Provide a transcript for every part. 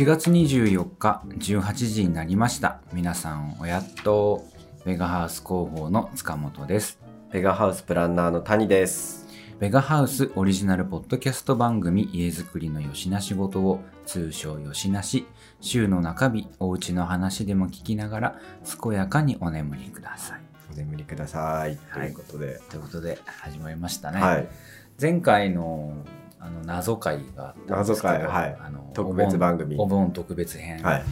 8月24日18時になりました。皆さんおやっと、ベガハウス広報の塚本です。ペガハウスプランナーの谷です。ベガハウスオリジナルポッドキャスト番組家づくりのよしなしごとを通称よしなし週の中日おうちの話でも聞きながら健やかにお眠りください。お眠りください。とはいいうことで。ということで始まりましたね。はい。前回のあの謎会があったんですけど謎会はい。あの特別番組。お盆特別編、はい。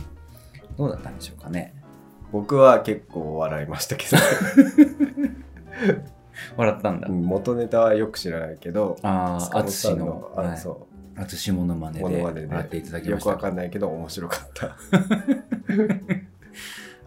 どうだったんでしょうかね？僕は結構笑いましたけど、笑ったんだ、うん元ネタはよく知らないけど、ああ淳のあ、はい。そ淳モノマネう、ものまでで。やっていただきよくわましたかんないけど面白かった。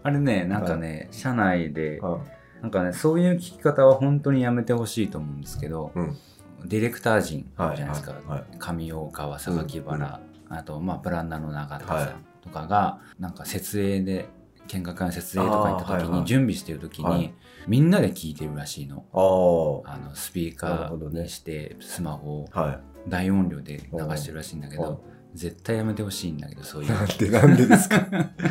あれねなんかね、社内でうんなんかねそういう聞き方は本当にやめてほしいと思うんですけど、うんディレクター陣じゃないですか、はいはい。上大川榊原、あとまあプランナーの永田さはいんとかが、なんか設営で見学会の設営とか行った時に準備してる時に、はい。みんなで聞いてるらしいの。ああのスピーカーにしてスマホを。大音量で流してるらしいんだけおど絶対やめてほしいんだけどそういう。なんでなんでですか？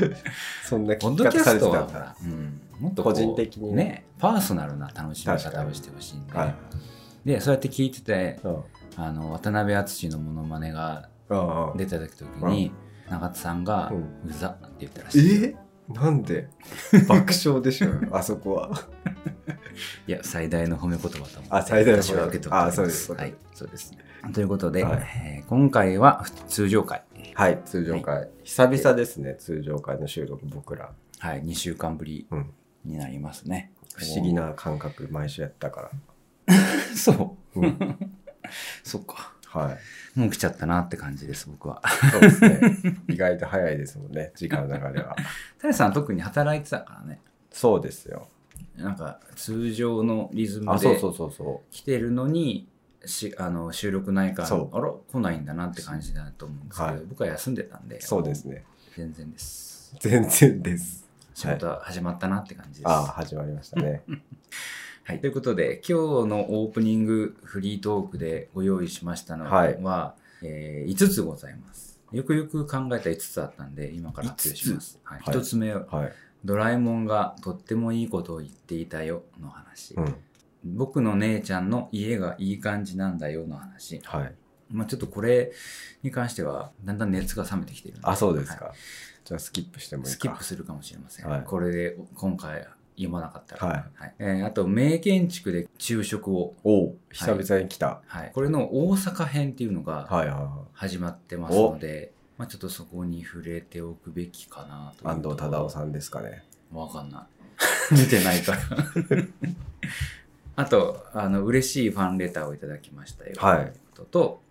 そんな聞き方されドキャストてたんだ。うん、もっと個人的に。ねねパーソナルな楽しみ方をしてほしいんで、はい。でそうやって聞いててうん。あの渡辺淳のモノマネが出た時に永田さんがう「うざ」って言ったらしい、え？なんで？爆笑でしょ。あそこは。いや最大の褒め言葉と思って。あ最大の褒め私は受け取っております。あそうです。はいそうです。ということで、はい。えー今回は通常回はい、通常回。久々ですね、通常回の収録、僕ら。はい2週間ぶりうん。になりますね。不思議な感覚、毎週やったか そうら。うん。そっかはい。もう来ちゃったなって感じです僕はそうですね。意外と早いですもんね、時間の流れは。谷さんは特に働いてたからねそうですよ。なんか通常のリズムあ、そうでそうそうそ来てるのにしあの収録ないからあら来ないんだなって感じだと思うんですけど、はい僕は休んでたんでう。そうですね。全然です全然です。仕事は始まったなって感じです、ああ、始まりましたね。はい、ということで今日のオープニングフリートークでご用意しましたのは、はい。え5つございます。よくよく考えた5つあったんで今から発表します、はい、はい。1つ目は、はい。ドラえもんがとってもいいことを言っていたよの話、うん。僕の姉ちゃんの家がいい感じなんだよの話、はい。まあ、ちょっとこれに関してはだんだん熱が冷めてきてるあ、そうですはい。か。じゃあ、スキップしてもいいか。スキップするかもしれません、はい。これで今回読まなかったら、はい。えーあと名建築で昼食を、おお、久々に来た。はい、これの大阪編っていうのがはいはいは始まってますので、まあ、ちょっとそこに触れておくべきかなとい。安藤忠夫んさんですかね。わかんない。見てないから。あとあの嬉しいファンレターをいただきましたよ。はい。ということと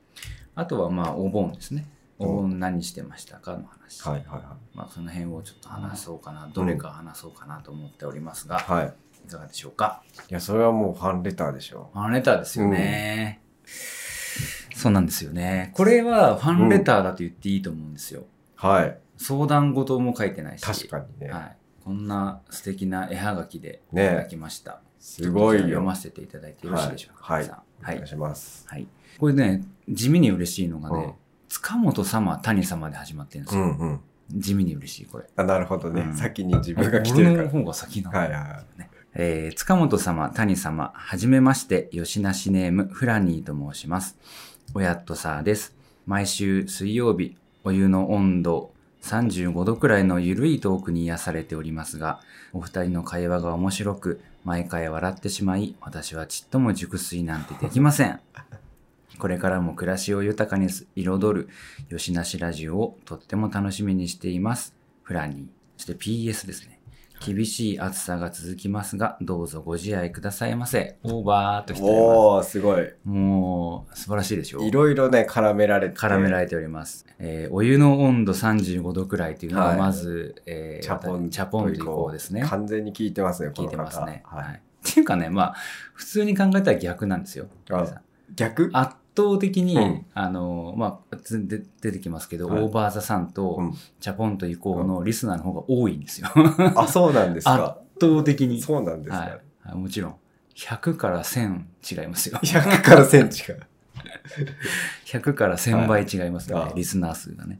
あとはまあお盆ですね何してましたかの話、はいはいはまあ、その辺をちょっと話そうかな、どれか話そうかなと思っておりますが、い。はい。いかがでしょうか？いや、それはもうファンレターでしょ。ファンレターですよね、そうなんですよね。これはファンレターだと言っていいと思うんですよ、はい。相談事も書いてないし。確かにね。はい、こんな素敵な絵はがきでいねただきました、すごい読ま。せていただいてよろしいでしょうか、はい。はい。お願いします。はい、これね地味に嬉しいのがね、うん塚本様谷様で始まってるんですよ、うんうん。地味に嬉しいこれあ、なるほどね。うん先に自分が来てるから。俺の方が先なの、はいはいはい。えー塚本様、谷様、はじめまして、吉なしネーム、フラニーと申します。おやっとさーです。毎週水曜日、お湯の温度35度くらいのゆるいトークに癒されておりますが、お二人の会話が面白く、毎回笑ってしまい、私はちっとも熟睡なんてできません。これからも暮らしを豊かに彩る吉なしラジオをとっても楽しみにしています。フラニー。そして PS ですね。厳しい暑さが続きますが、どうぞご自愛くださいませ。オーバーとしておりまおー、すごい。す。もう、素晴らしいでしょいろいろね、絡められて。絡められております。えーお湯の温度35度くらいというのは、はいまず、えーチャポン。チャポンというこうですね。完全に聞いてますね、こ聞いてますね。ははいい。っていうかね、まあ、普通に考えたら逆なんですよ。あ逆？圧倒的に、うんあの、まあ、出てきますけど、はいオーバーザさんと、うんチャポンと移行のリスナーの方が多いんですよ。あ、そうなんです圧か。倒的に。そうなんですはいか。はい。もちろん。100から1000違いますよ。100から1000違う。100から1000倍違いますね、はいあリスナー数がね。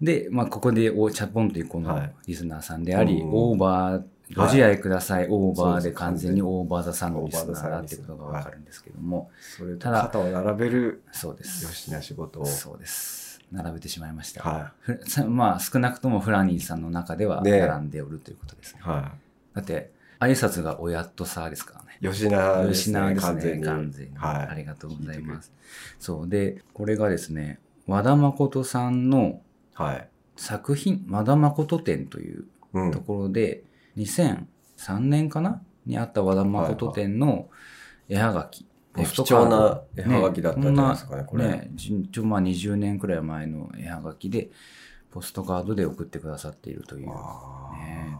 で、まあ、ここでおチャポンというこのはいリスナーさんであり、うんオーバー、ご自愛ください、オーバーで完全にオーバーザさんのリスナーだってことがわかるんですけども、それとただ肩を並べるそうです。吉な仕事を。そうです。並べてしまいました。はふさまあ、少なくともフラニーさんの中ではね並んでおるということですね。い。はだって、挨拶がおやっとさですからね。い。吉なですね。吉永ですね。完全に。完全に。はいありがとうございます。そう。で、これがですね、和田誠さんのはい。作品、和田誠展といううんと。ころで、2003年かな？にあった和田誠展の絵はがき。貴重な絵はがきだったんじゃないですかね、これ。ね、まあ20年くらい前の絵はがきで、ポストカードで送ってくださっているという、ね、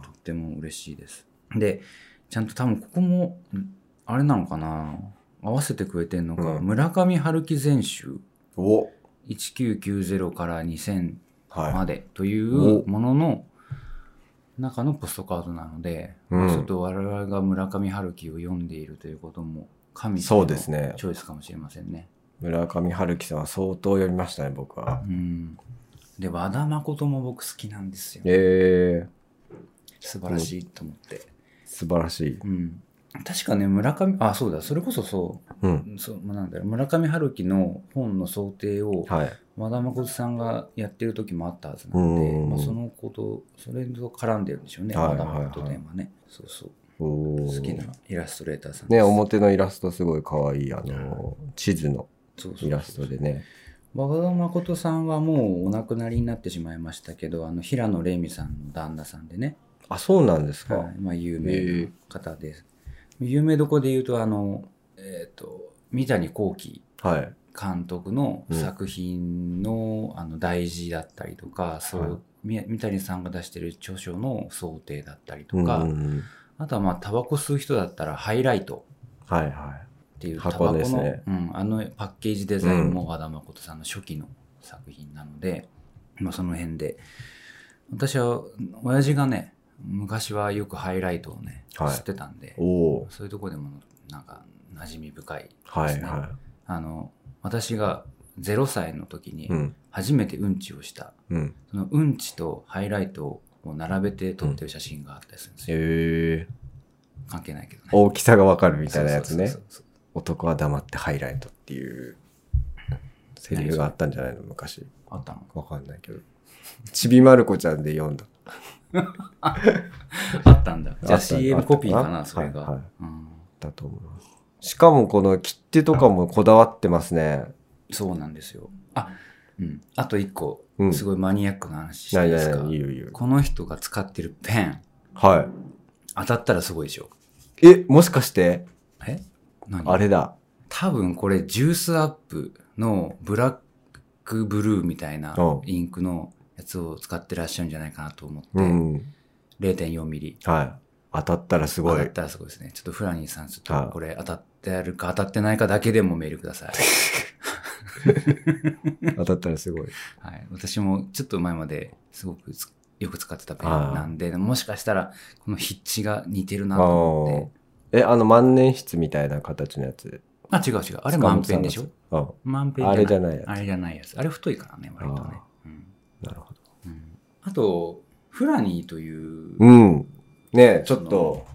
とっても嬉しいです。で、ちゃんと多分ここも、んあれなのかな？合わせてくれてんのか、うん村上春樹全集お1990から2000はい。までというおものの中のポストカードなので、うんまあちょっと我々が村上春樹を読んでいるということも神様そうのですねチョイスかもしれませんね。村上春樹さんは相当読みましたね、僕は。うん。で、和田誠も僕好きなんですよ。えー、素晴らしいと思って。素晴らしい。うん。確かね、村上、あ、そうだ、それこそそうん。う、そう、まあなんだろう、村上春樹の本の想定を、はい。和田誠さんがやってる時もあったはずなので、うんまあそのこと、それと絡んでるんでしょうね、はい和田誠展はね。そうそう。お好きなーイラストレーターさん。ね、表のイラストすごい可愛い、あの、地図のそうそうそうイラストでね。和田誠さんはもうお亡くなりになってしまいましたけど、あの、平野レミさんの旦那さんでね、あ、そうなんですか。はい、まあ有名な方です。有名どこで言うと、あの、えっ、と、三谷幸喜はい。監督のうん作品の,、あの大事だったりとか、そう、三谷さんが出してる著書の想定だったりとうんか、あとはまあタバコ吸う人だったらハイライト。はいはっていう箱タバコの、ねうん、あのパッケージデザインも和田誠さんの初期の作品なので、まあその辺で。私は親父がね昔はよくハイライトをね、はい吸ってたんでそういうところでもなんか馴染み深いですね。はいはあの私が0歳の時にい。うん。初めてうんちをした、うん。そのうんちとハイライトを並べて撮ってる写真があったりするんですよ。へえ。関係ないけどね。大きさがわかるみたいなやつね男は黙ってハイライトっていうセリフがあったんじゃないの？昔。あったのわかんないけど。ちびまる子ちゃんで読んだ。あったんだ。じゃあ CM コピーかな、それが。はいはいうんだと思います。しかもこの切手とかもこだわってますね。そうなんですよ。あ、うん。あと一個う、んすごいマニアックな話してないいですか、ないいいよい。この人が使ってるペン、は当たったらすごいでしょ。い。え、もしかして、え？何？あれだ。多分これジュースアップのブラックブルーみたいなうんインクのやつを使ってらっしゃるんじゃないかなと思って、うん。0.4ミリ。はい。当たったらすごい当たっ。たらすごいですね。ちょっとフラニーさん、ちょっはいとこれ当たってあるか当たってないかだけでもメールください。当たったらすごい。はい。私もちょっと前まですごくつよく使ってたペンなんで、もしかしたらこの筆致が似てるなあと思って。え、あの万年筆みたいな形のやつ。あ、違う違う。あれ満ペンでしょ？あ満ペンあれじゃないやつあれじゃないやつ。あれ太いからね、割とね。うんなるほど。うんあと、フラニーといううん。ねちょっと、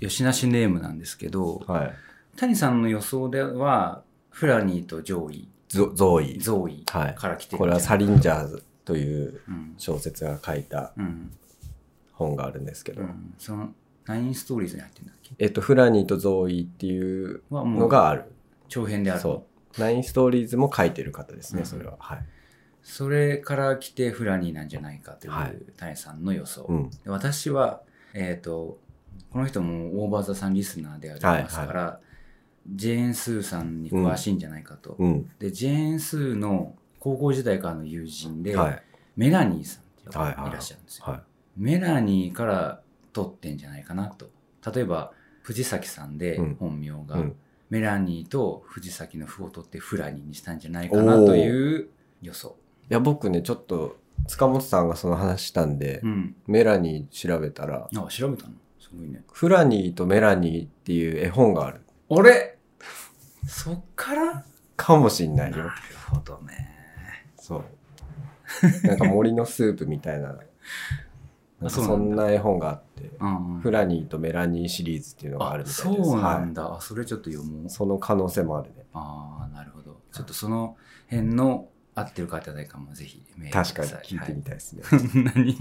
吉なしネームなんですけど、はい。谷さんの予想では、フラニーとジョイ、ゾゾーイ。ゾーイはいから来てる。これはサリンジャーズといううん。小説が書いたうん。本があるんですけど、うん。その、ナインストーリーズに入ってるんだっけ？えっと、フラニーとゾーイっていうのがある。長編である。そう。ナインストーリーズも書いてる方ですね、うんそれは。はい。それから来てフラニーなんじゃないかという、はい谷さんの予想。うん。で私は、えっ、と、この人もオーバーザさんリスナーでありますから、ジェーン・スーさんに詳しいんじゃないかと。うん。で、ジェーン・スーの高校時代からの友人で、はい。メラニーさんっていらっしゃるんですよ。はい。メラニーから取ってんじゃないかなと。例えば、藤崎さんでうん本名が、うん。メラニーと藤崎の符を取ってフラニーにしたんじゃないかなという予想。いや、僕ね、ちょっと、塚本さんがその話したんで、うん。メラニー調べたら、あ、調べたの？すごいね。フラニーとメラニーっていう絵本がある。あれ？そっから？かもしんないよ。なるほどね。そう。なんか森のスープみたいな、なんかそんな絵本があって、うんうんフラニーとメラニーシリーズっていうのがああるみたいです。そうなんはいそれちょっと読もう。その可能性もあるね。ああ、なるほど。ちょっとその辺の合ってる方誰かもぜひメール確かに聞いてみたいですね。はい、何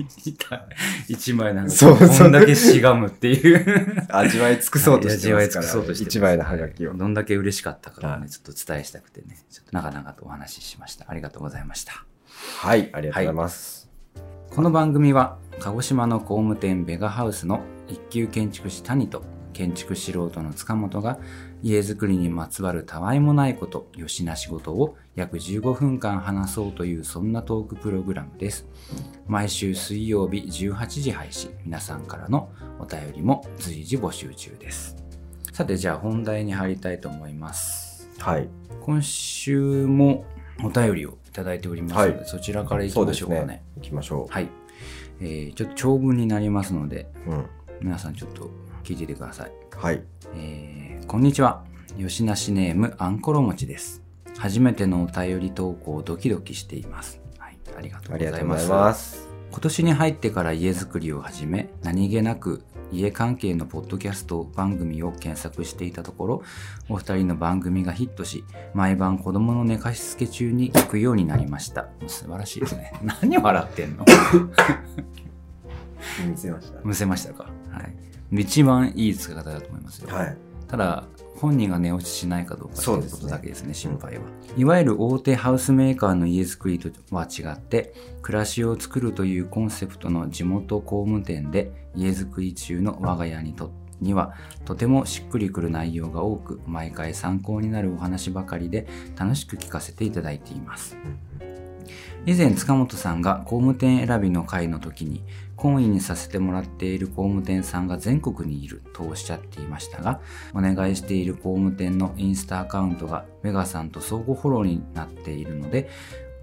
一枚なんかそうそんだけしがむっていう。味わい尽くそうとしてますから、一枚のハガキを。どんだけ嬉しかったかをね、はいちょっと伝えしたくてね、ちょっと長々とお話ししました。ありがとうございました。はい、ありがとうございます。この番組は鹿児島の工務店ベガハウスの一級建築士谷と建築素人の塚本が家づくりにまつわるたわいもないこと、よしな仕事を約15分間話そうというそんなトークプログラムです。毎週水曜日18時配信、皆さんからのお便りも随時募集中です。さてじゃあ本題に入りたいと思います。はい。今週もお便りをいただいておりますので、はいそちらからいきましょうかね。ね。行きましょはい。えーちょっと長文になりますので、う。うん。皆さんちょっと聞いててください。はい。えーこんにちは。吉なしネームあんころもちです。初めてのお便り投稿ドキドキしています。はい。ありがとうあございます。りがとうございます。今年に入ってから家づくりを始め、何気なく家関係のポッドキャスト番組を検索していたところ、お二人の番組がヒットし、毎晩子供の寝かしつけ中に聞くようになりました。素晴らしいですね。何笑ってんの？見せましむせましたか？はい。一番いい使い方だと思いますよ。た。はい。ただ、本人が寝落ちしないかどうかということだけですね、心配は。いわゆる大手ハウスメーカーの家づくりとは違って、暮らしを作るというコンセプトの地元工務店で家づくり中の我が家にとにはとてもしっくりくる内容が多く毎回参考になるお話ばかりで楽しく聞かせていただいています。以前塚本さんが工務店選びの会の時に懇意にさせてもらっている工務店さんが全国にいるとおっしゃっていましたがお願いしている工務店のインスタアカウントがメガさんと相互フォローになっているので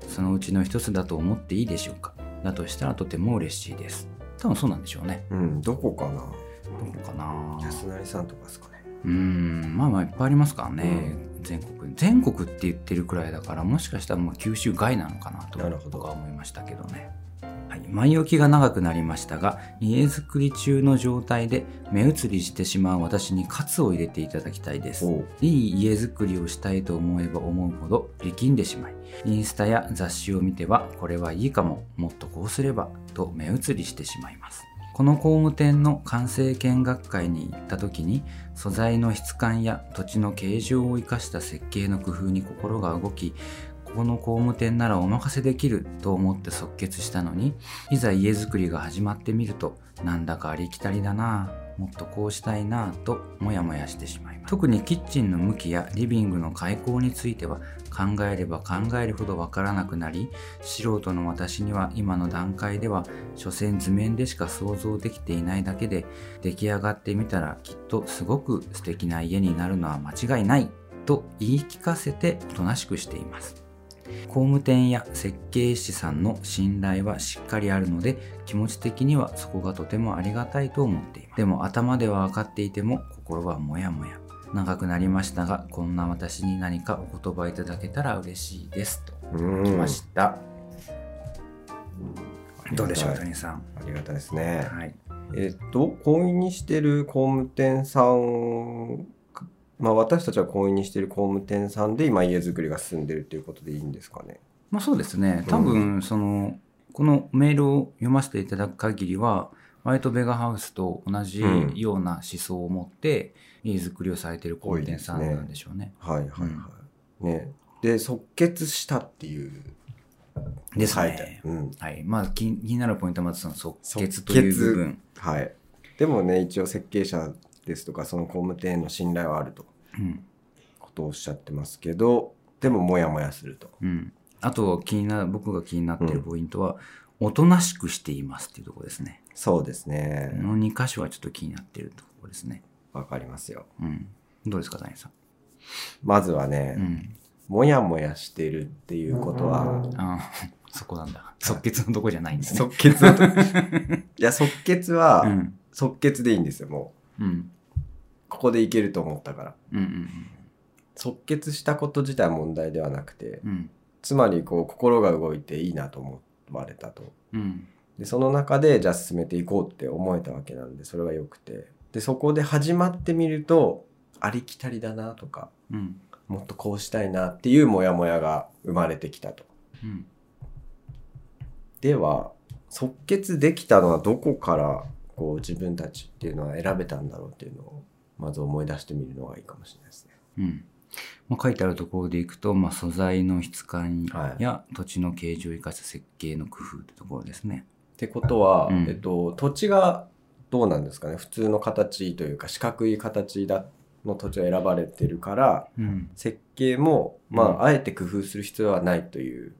そのうちの一つだと思っていいでしょうか。だとしたらとても嬉しいです。多分そうなんでしょうね。うん、どこかな。どこかな。安成さんとかですかね。うーんまあまあいっぱいありますからね、全国全国って言ってるくらいだからもしかしたらもう九州外なのかなとなるほど。僕は思いましたけどねはい、前置きが長くなりましたが家づくり中の状態で目移りしてしまう私に喝を入れていただきたいです。いい家づくりをしたいと思えば思うほど力んでしまいインスタや雑誌を見てはこれはいいかももっとこうすればと目移りしてしまいます。この工務店の完成見学会に行った時に素材の質感や土地の形状を生かした設計の工夫に心が動きここの工務店ならお任せできると思って即決したのにいざ家づくりが始まってみるとなんだかありきたりだなもっとこうしたいなぁとモヤモヤしてしまいます。特にキッチンの向きやリビングの開口については考えれば考えるほどわからなくなり素人の私には今の段階では所詮図面でしか想像できていないだけで出来上がってみたらきっとすごく素敵な家になるのは間違いないと言い聞かせておとなしくしています。工務店や設計士さんの信頼はしっかりあるので気持ち的にはそこがとてもありがたいと思っています。でも頭では分かっていても心はモヤモヤ。長くなりましたがこんな私に何かお言葉いただけたら嬉しいです。とうん。来ました、どうでしょう谷さん。ありがたいですね。はい。えっと、婚姻にしてる工務店さん、まあ私たちは婚姻にしてる工務店さんで今家づくりが進んでるっていうことでいいんですかね。まあそうですね多分その、このメールを読ませていただく限りは割とベガハウスと同じうんような思想を持って家づくりをされている工務店さんなんでしょうね。はいはいはい。ね。で、即決したっていう。ですね。るうん。はい。まあ気になるポイントはまずその即決即という決部分。はい。でもね、一応設計者ですとか、その工務店への信頼はあると、うん。ことをおっしゃってますけど、でもモヤモヤすると。うん。あと気になる、僕が気になっているポイントは、おとなしくしていますっていうところですね。そうですねこ。の2箇所はちょっと気になっているところですね。わかりますよ。うん。どうですか、谷さん？まずはね、うん。モヤモヤしてるっていうことは、ああ、そこなんだ。即決のとこじゃないんですね。即決いや、即決は、うん。即決でいいんですよ、もうん。ここでいけると思ったから。うんうん即決したこと自体問題ではなくてうんつまりこう心が動いていいなと思われたと。うんでその中でじゃあ進めていこうって思えたわけなんでそれが良くて。でそこで始まってみるとありきたりだなとかうんもっとこうしたいなっていうモヤモヤが生まれてきたと。うんでは即決できたのはどこからこう自分たちっていうのは選べたんだろうっていうのをまず思い出してみるのがいいかもしれないですね。うん。まあ、書いてあるところでいくと、まあ、素材の質感はい。や土地の形状を生かした設計の工夫ってところですね。ってことは、うん。えっと、土地がどうなんですかね。普通の形というか四角い形だの土地を選ばれてるからうん、設計も、まあうん。あえて工夫する必要はないという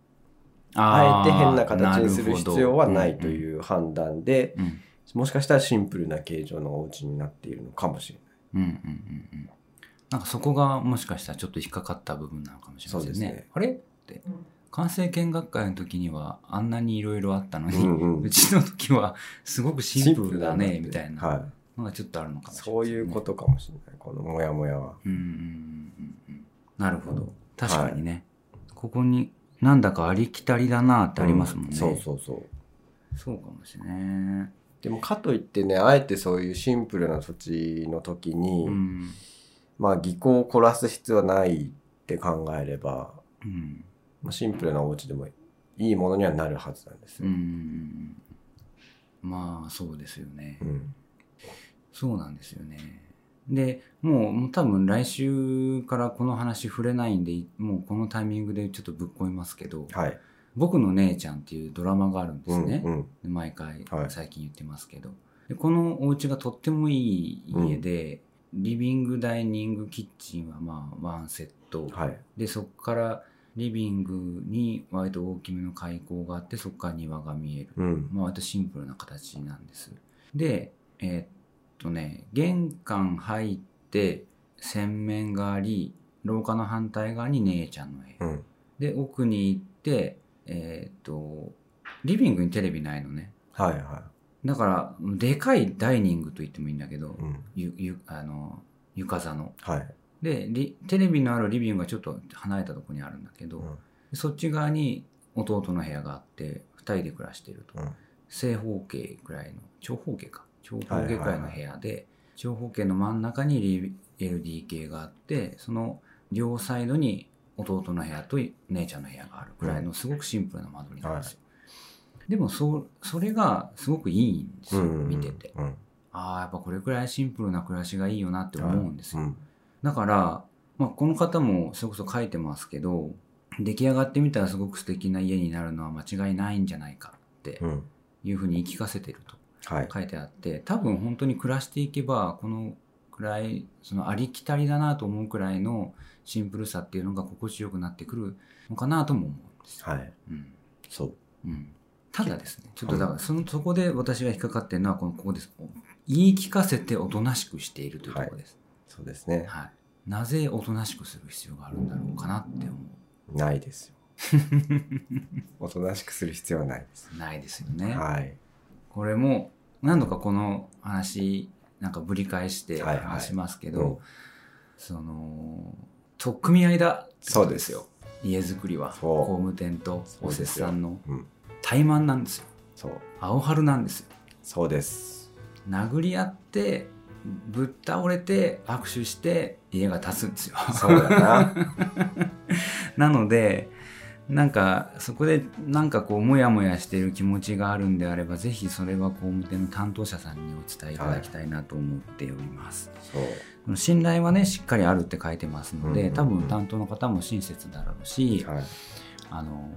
ああえて変な形にする必要はないという判断で、うん。もしかしたらシンプルな形状のお家になっているのかもしれない。うんうんうんうん。なんかそこがもしかしたらちょっと引っかかった部分なのかもしれませんね。ね。あれ？って。完成見学会の時にはあんなにいろいろあったのに、うんうんうちの時はすごくシンプルだねみたいな。はのがちょっとあるのかもい、しれないですね、そういうことかもしれない。このモヤモヤは。うんうんうん。なるほど。確かにね、ここになんだかありきたりだなってありますもんね、うそうそうそう。そうかもしれないでもかといってねあえてそういうシンプルな土地の時に、うん。まあ技巧を凝らす必要はないって考えれば、うん。まあ、シンプルなお家でもいいものにはなるはずなんですうよ。ん。まあそうですよね、うん。そうなんですよね。でもうもう多分来週からこの話触れないんでもうこのタイミングでちょっとぶっ込みますけどはい。「僕の姉ちゃん」っていうドラマがあるんですね、うんうん。で毎回はい。最近言ってますけど、でこのお家がとってもいい家で、リビングダイニングキッチンはまあワンセット、はい。でそこからリビングに割と大きめの開口があってそこから庭が見える、うん。まあ、割とシンプルな形なんです。でえーっとね玄関入って洗面があり廊下の反対側に姉ちゃんの部屋、うん。で奥に行ってえーっとリビングにテレビないのね。はいはだからでかいダイニングと言ってもいいんだけど、い。うん。ゆゆあの床座の。はい。でリテレビのあるリビングがちょっと離れたところにあるんだけど、うん。そっち側に弟の部屋があって2人で暮らしてると、うん。正方形くらいの長方形か。長方形くらいの部屋で、長方形の真ん中にリ LDK があってその両サイドに弟の部屋と姉ちゃんの部屋があるくらいのすごくシンプルな間取りなんですよ、でもそそれがすごくいいんですよ、うん見ててうん。ああやっぱこれくらいシンプルな暮らしがいいよなって思うんですよ、うん。だから、まあ、この方もそれこそ書いてますけど出来上がってみたらすごく素敵な家になるのは間違いないんじゃないかってうん。いうふうに言い聞かせてるとはい。書いてあって多分本当に暮らしていけばこのくらいそのありきたりだなと思うくらいのシンプルさっていうのが心地よくなってくるのかなとも思うんですよ。はい。うんそう。うん、ただですねちょっとだからそのそこで私が引っかかってるのはこのここです言い聞かせておとなしくしているというところです。そうですね。はい、なぜおとなしくする必要があるんだろうかなって思ないですよ。おとなしくする必要はないです。うないですよね、はい。これも何度かこの話なんかぶり返してはいはい話しますけど、うんその取っ組み合いだそうですすよ家づくりは工務店とおせっさんのうん。怠慢なんですよそう。青春なんですよそうです。殴り合ってぶっ倒れて握手して家が建つんですよそうだな。なのでなんかそこでなんかこうモヤモヤしている気持ちがあるんであればぜひそれは工務店の担当者さんにお伝えいただきたいなと思っております、そう。この信頼はねしっかりあるって書いてますので、うんうんうん多分担当の方も親切だろうし、はい。あの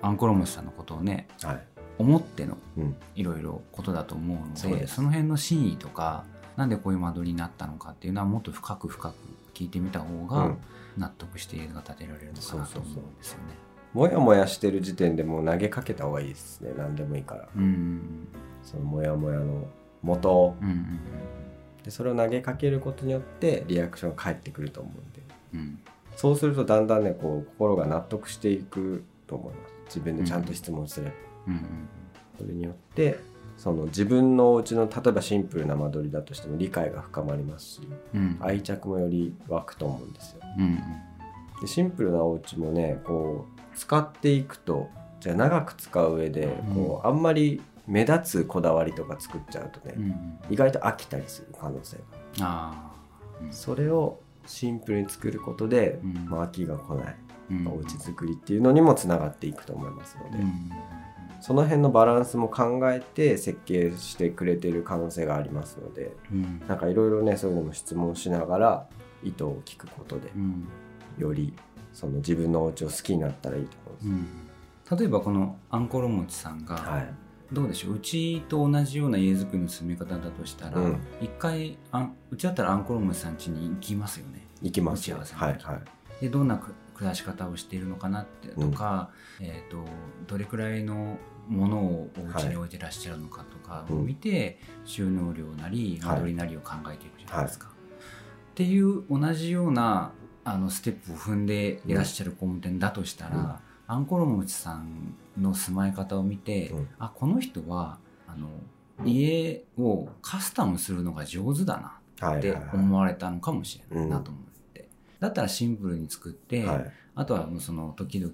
アンコロモスさんのことをねはい。思ってのうん。いろいろことだと思うのでそうですその辺の真意とかなんでこういう間取りになったのかっていうのはもっと深く深く聞いてみた方がうん納得して家が建てられるのかなと思うんですよね。もやもやしてる時点でもう投げかけた方がいいですね。何でもいいから。うん。そのもやもやの元を。うんうんでそれを投げかけることによってリアクションが返ってくると思うんで。うん。うんそうするとだんだんねこう心が納得していくと思います。自分でちゃんと質問すれば、うんうん。それによってその自分のお家の例えばシンプルな間取りだとしても理解が深まりますしうん。愛着もより湧くと思うんですよ。うん。でシンプルなお家もねこう使っていくとじゃあ長く使う上でこう、あんまり目立つこだわりとか作っちゃうとね、うん。うん意外と飽きたりする可能性が。うん。それをシンプルに作ることで、うん。まあ、飽きが来ない。うん。お家作りっていうのにもつながっていくと思いますので、うん。その辺のバランスも考えて設計してくれてる可能性がありますのでうん。なんかいろいろねそういうのも質問しながら意図を聞くことでうん。よりその自分のお家を好きになったらいいと思いまうん。例えばこのアンコロモチさんす。はがい、どうでしょう？うちと同じような家づくりの進め方だとしたらうん。一回あうちだったらアンコロモチさん家に行きますよね。行きますよ。打ち合わせはいはい。でどんなく暮らし方をしているのかなってとか、えー、とどれくらいのものをお家に置いてらっしゃるのかとかを見て、収納量なりはい間取りなりを考えていくじゃないですか。っていう同じようなあのステップを踏んでいらっしゃる工務店だとしたら、うん。アンコロモチさんの住まい方を見て、うん。あこの人はあの家をカスタムするのが上手だなって思われたのかもしれないうんなと思って、だったらシンプルに作って、はい。あとはもうその時々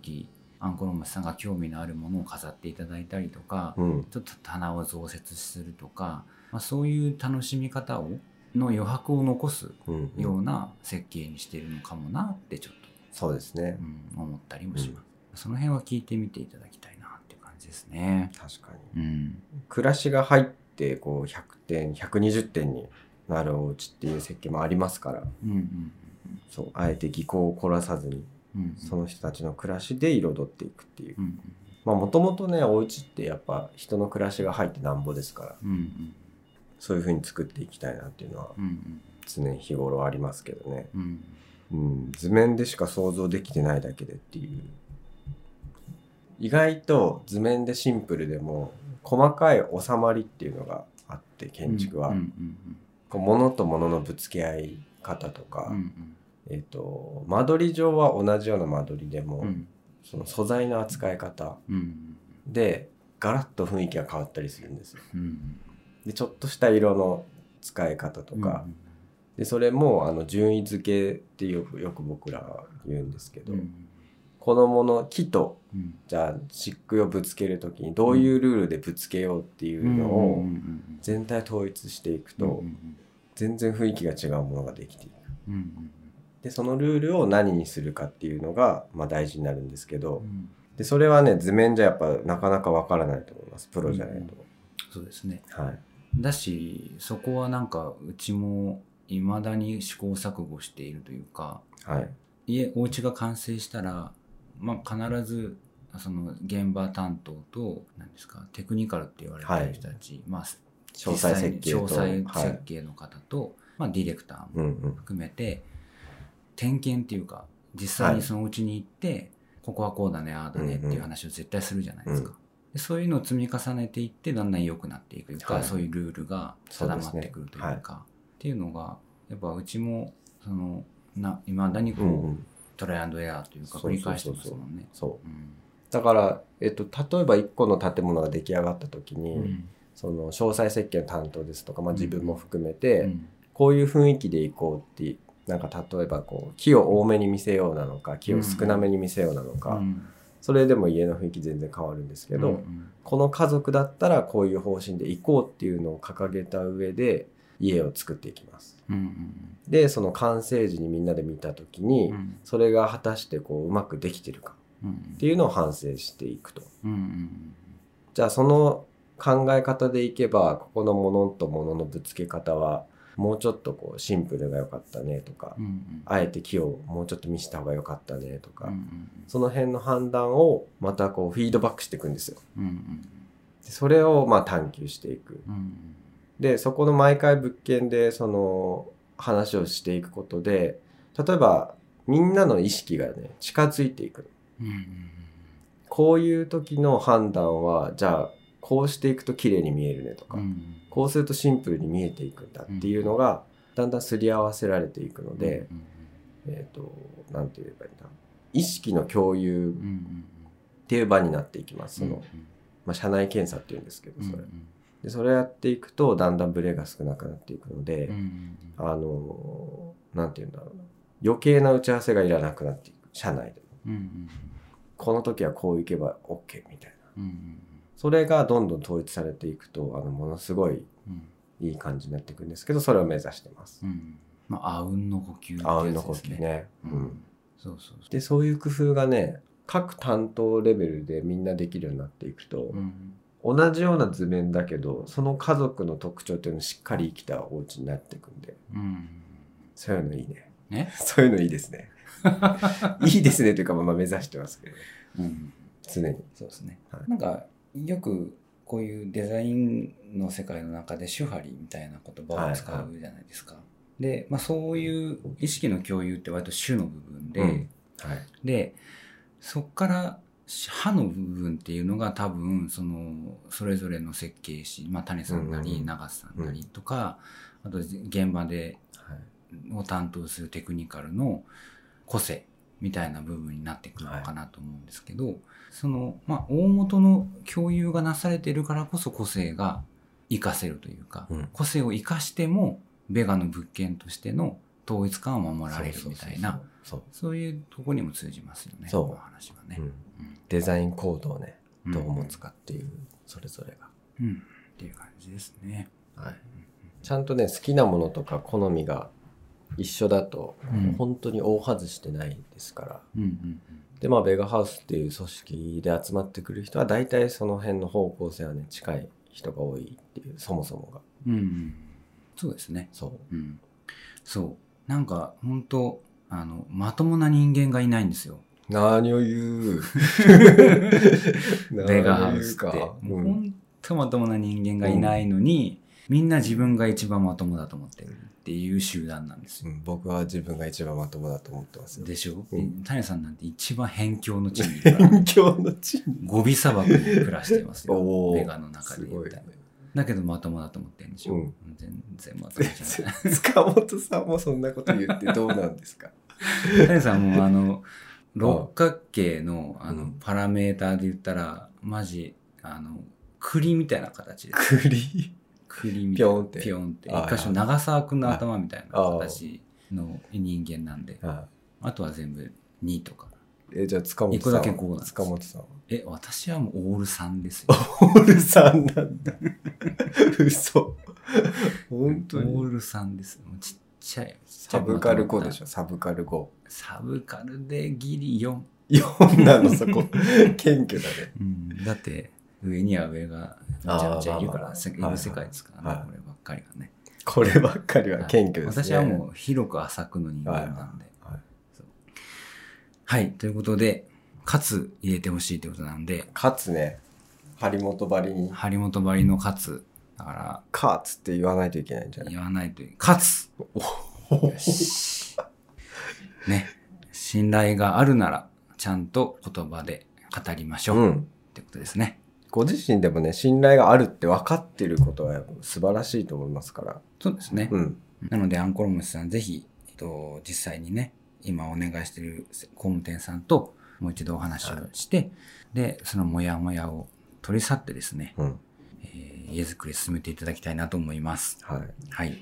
アンコロモチさんが興味のあるものを飾っていただいたりとか、うん。ちょっと棚を増設するとか、まあ、そういう楽しみ方をの余白を残すような設計にしているのかもなってちょっそうですね。と、うん、思ったりもします、その辺は聞いてみていただきたいなっていう感じですね。確かに。うん。暮らしが入ってこう100点120点になるお家っていう設計もありますから。うんうんそうあえて技巧を凝らさずにうんうん。その人たちの暮らしで彩っていくっていう。うんうんまあもともとねお家ってやっぱ人の暮らしが入ってなんぼですから。うんうんそういう風に作っていきたいなっていうのは常日頃ありますけどね、うん。うん、図面でしか想像できてないだけでっていう。意外と図面でシンプルでも細かい収まりっていうのがあって建築は、うんうんこう物と物のぶつけ合い方とか、うんうん。えっ、と間取り上は同じような間取りでも、うん。その素材の扱い方うんでガラッと雰囲気が変わったりするんですよ。うんでちょっとした色の使い方とか、でそれもあの順位付けってよくよく僕らは言うんですけど、うんこのもの木とうん。じゃあ漆喰をぶつける時にどういうルールでぶつけようっていうのをうんうん全体統一していくうんと全然雰囲気が違うものができていく。うんうんでそのルールを何にするかっていうのが、まあ、大事になるんですけど。うん。でそれはね図面じゃやっぱなかなかわからないと思います。プロじゃないと。そうですね。はいだしそこはなんかうちもいまだに試行錯誤しているというかはい。家お家が完成したら、まあ、必ずその現場担当と何ですかテクニカルって言われてる人たち、まあ、詳細設計詳細はい設計の方と、まあ、ディレクターもうんうん。含めて点検っていうか実際にそのうちに行って、ここはこうだねああだねっていう話を絶対するじゃないですか、うんでそういうのを積み重ねていってだんだん良くなっていくというか、はい。そういうルールが定まってくるというかそうですね。っていうのがやっぱうちもそのないまだにこう、うんうん。トライアンドエアーというか繰り返してますもんね。だから、えっと、例えば1個の建物が出来上がった時に、うん。その詳細設計の担当ですとか、まあ、うん。自分も含めて、うん。こういう雰囲気でいこうってなんか例えばこう木を多めに見せようなのか木を少なめに見せようなのか、うんそれでも家の雰囲気全然変わるんですけど、うんこの家族だったらこういう方針でいこうっていうのを掲げた上で家を作っていきます。うんうんでその完成時にみんなで見た時に、うん。それが果たしてこううまくできてるかうんっていうのを反省していくと。うんうんじゃあその考え方でいけばここのものともののぶつけ方はもうちょっとこうシンプルが良かったねとか、うんうん。あえて木をもうちょっと見せた方が良かったねとか、うんうんその辺の判断をまたこうフィードバックしていくんですよ。うんうんでそれをまあ探求していく。うんでそこの毎回物件でその話をしていくことで例えばみんなの意識がね近づいていくうんうんこういう時の判断はじゃあこうしていくと綺麗に見えるねとか、うんこうするとシンプルに見えていくんだっていうのがだんだんすり合わせられていくので、えっ、となんて言えばいいんだ。意識の共有っていう場になっていきます。その、うんまあ、社内検査っていうんですけどそれ、でそれやっていくとだんだんブレが少なくなっていくので、うんあのなんて言うんだろうな。余計な打ち合わせがいらなくなっていく。社内でも。この時はこういけば OK みたいなそれがどんどん統一されていくとあのものすごいうん。いい感じになっていくんですけどそれを目指してます。うん。まああうんの呼吸あうんの呼吸ね、ううん。ん、そうそうそでそういう工夫がね各担当レベルでみんなできるようになっていくと、ううん。同じような図面だけどその家族の特徴っていうのをしっかり生きたお家になっていくんで。うん。そういうのいいね。ね？そういうのいいですね。いいですねというかまあ目指してますけど。うん。常に。そうですね、はい。なんかよくこういうデザインの世界の中で手張りみたいな言葉を使うじゃないですか、で、まあ、そういう意識の共有って割と主の部分で、うん。はい。でそっから歯の部分っていうのが多分そのそれぞれの設計士、まあ、谷さんなりうんうん長瀬さんなりとか、あと現場ではい。を担当するテクニカルの個性みたいな部分になってくるのかなと思うんですけど、その、まあ、大元の共有がなされているからこそ個性が活かせるというか、うん。個性を生かしてもベガの物件としての統一感を守られるみたいなそういうところにも通じますよねそう。この話はね。そう、う。ん、デザインコードをねうん。どう持つかっていうそれぞれが、うん。っていう感じですね。はい、ちゃんとね好きなものとか好みが一緒だと、うん本当に大外してないですからうんうんでまあベガハウスっていう組織で集まってくる人は大体その辺の方向性はね近い人が多いっていうそもそもがうん。うんうん、そうですね。そううん。そう。なんか本当あのまともな人間がいないんですよ。何を言う？ベガハウスって。うんう本当まともな人間がいないのに、みんな自分が一番まともだと思ってるっていう集団なんです。よ。うん僕は自分が一番まともだと思ってます。よでしょ、うん。谷さんなんて一番辺境の地にいるから、勉強の地に。ゴビ砂漠に暮らしてますよ。ベガの中で言っだけどまともだと思ってるんでしょ、うん。全然まともじゃない。塚本さんもそんなこと言ってどうなんですか？谷さんもあの六角形のあのうん。パラメーターで言ったらマジあの栗みたいな形で栗？栗みたいな。ピョンって。一箇所長澤君の頭みたいな形の人間なんで。ああとは全部2とか。えじゃあ塚本さん。一個だけこう塚本さんは？え私はもうオール3ですよ。オールさんなんだ。嘘。本当オーにル3ですもうちっちゃい。サブカル5でしょ？ょサブカル5サブカルでギリ4、4なのそこ。謙虚だね。うん、だって上には上がめちゃめちゃいるからせいる世界ですからね、はい。はいこればっかりがね。こればっかりは謙虚ですね。私はもう広く浅くの人間なんで。はいはい。ということで、かつ入れてほしいということなんで、かつね。張本張りに。張本張りのかつ。だから、「かつ」って言わないといけないんじゃない？言わないといい。かつよし。ね。信頼があるなら、ちゃんと言葉で語りましょう。っうん。てことですね。ご自身でもね信頼があるって分かってることは素晴らしいと思いますからそうですね。うんなので、アンコロムシさん、ぜひ、えっと、実際にね、今お願いしている工務店さんと、もう一度お話をして、で、そのモヤモヤを取り去ってですね、うんえー家づくり進めていただきたいなと思います。はいはい。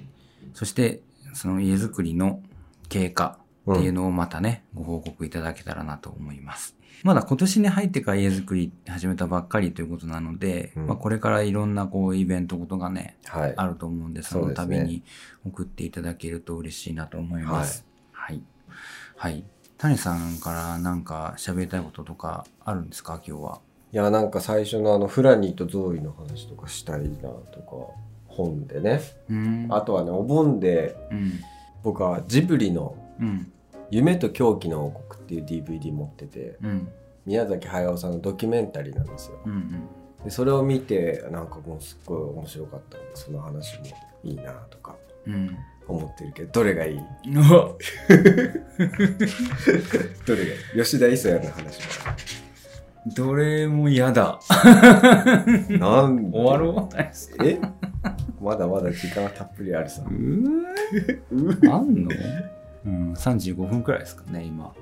そして、その家づくりの経過っていうのをまたね、ご報告いただけたらなと思います。まだ今年に入ってから家づくり始めたばっかりということなので、うんまあこれからいろんなこうイベントごとがね、はいあると思うんで、その度に送っていただけると嬉しいなと思います。はい。はい。谷さんからなんか喋りたいこととかあるんですか？今日は。いやなんか最初のあのフラニーとゾーイの話とかしたいなとか本でねうん。あとはねお盆でうん。僕はジブリのうん。「夢と狂気の王国」っていう DVD 持っててうん。宮崎駿さんのドキュメンタリーなんですようん。うん。でそれを見てなんかもうすっごい面白かったんでその話もいいなとかうん。思ってるけどどれがいい？どれがいい？吉田磯谷の話どれも嫌だ。なんで？終わろうえ？まだまだ時間はたっぷりあるさうーあんの？うん、35分くらいですかね、今。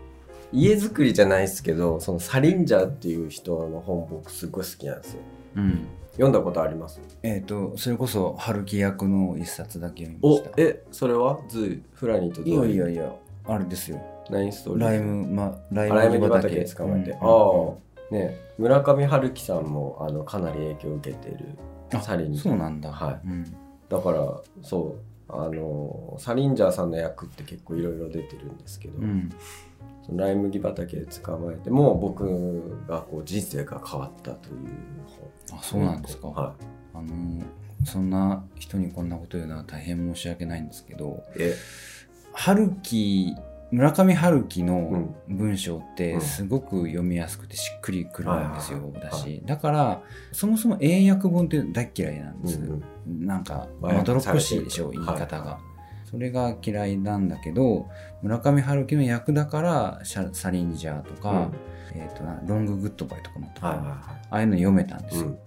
家づくりじゃないですけどそのサリンジャーっていう人の本僕すごい好きなんですよ。うん。読んだことあります？えっ、と、それこそ、春樹役の一冊だけ読みまおした。えそれは？ズーフラニーとゾいーやいやいや、あれですよ。ナインストーリー？ライム、ま、ライあライ麦麦畑捕まえて、うん。ああ。ね村上春樹さんもあのかなり影響を受けてるあサリンジャー。そうなんだ。はい。うん。だからそうあのサリンジャーさんの役って結構いろいろ出てるんですけど、うん。そのライ麦畑で捕まえてもう僕がこう人生が変わったという本あ、そうなんですか。はあの、そんな人にこんなこと言うのは大変申し訳ないんですけど、い、え？春樹、村上春樹のん。文章ってうん。すごく読みやすくてしっくりくるんですよはいはいはい。だしだからそもそも英訳本って大っ嫌いなんです、うんうん。なんかまどろっこしいでしょ言いる方が、はいそれが嫌いなんだけど村上春樹の役だからシャサリンジャーとか、うん。えー、となロンググッドバイとかもあったかな。はいはいはああいうの読めたんですよ、いうん。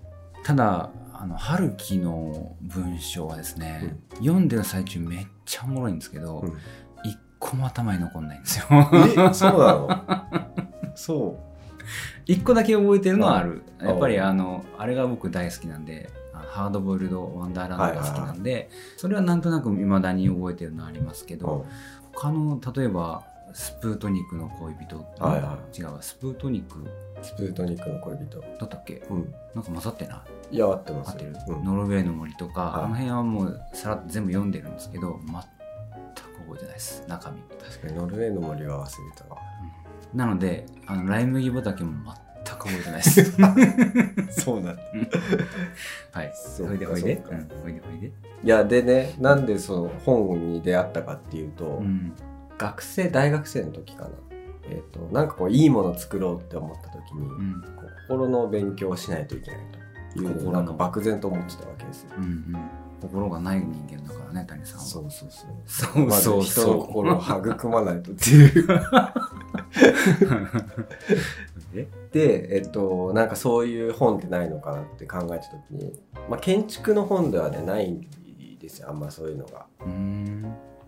ただあの春樹の文章はですね、読んでる最中めっちゃおもろいんですけど、個も頭に残んないんですよ。えそうなの そ一個だけ覚えてるのはある。うんやっぱりあの、あれが僕大好きなんで、あハードボイルド・ワンダーランドが好きなんで、それはなんとなく未だに覚えてるのはありますけう、ど、他の、例えば、スプートニクの恋人、はいは違うわ、スプートニク。スプートニクの恋人。だったっけ？うん。なんか混ざってない？いや合ってます。合ってる、うん。ノルウェーの森とか、はい。あの辺はもうさらっと全部読んでるんですけど、覚えてないです、中身。確かにノルウェーの森は忘れたわなので、あのライ麦畑も全く覚えてないです。そうなんだはい。そうおいでおいで。そうん、おいでおいで。いやでねなんでその本に出会ったかっていうと、うん。学生大学生の時かなえっ、となんかこういいもの作ろうって思った時に、うん。心の勉強をしないといけないというのをなんか漠然と思ってたわけですよ。うんうん。心がない人間だからね、谷さんは。そうそうそう。そうまずそう人のそう。心を育まないとっていう。え で、えっと、なんかそういう本ってないのかなって考えた時に、まあ、建築の本ではねないんですよあんまそういうのが。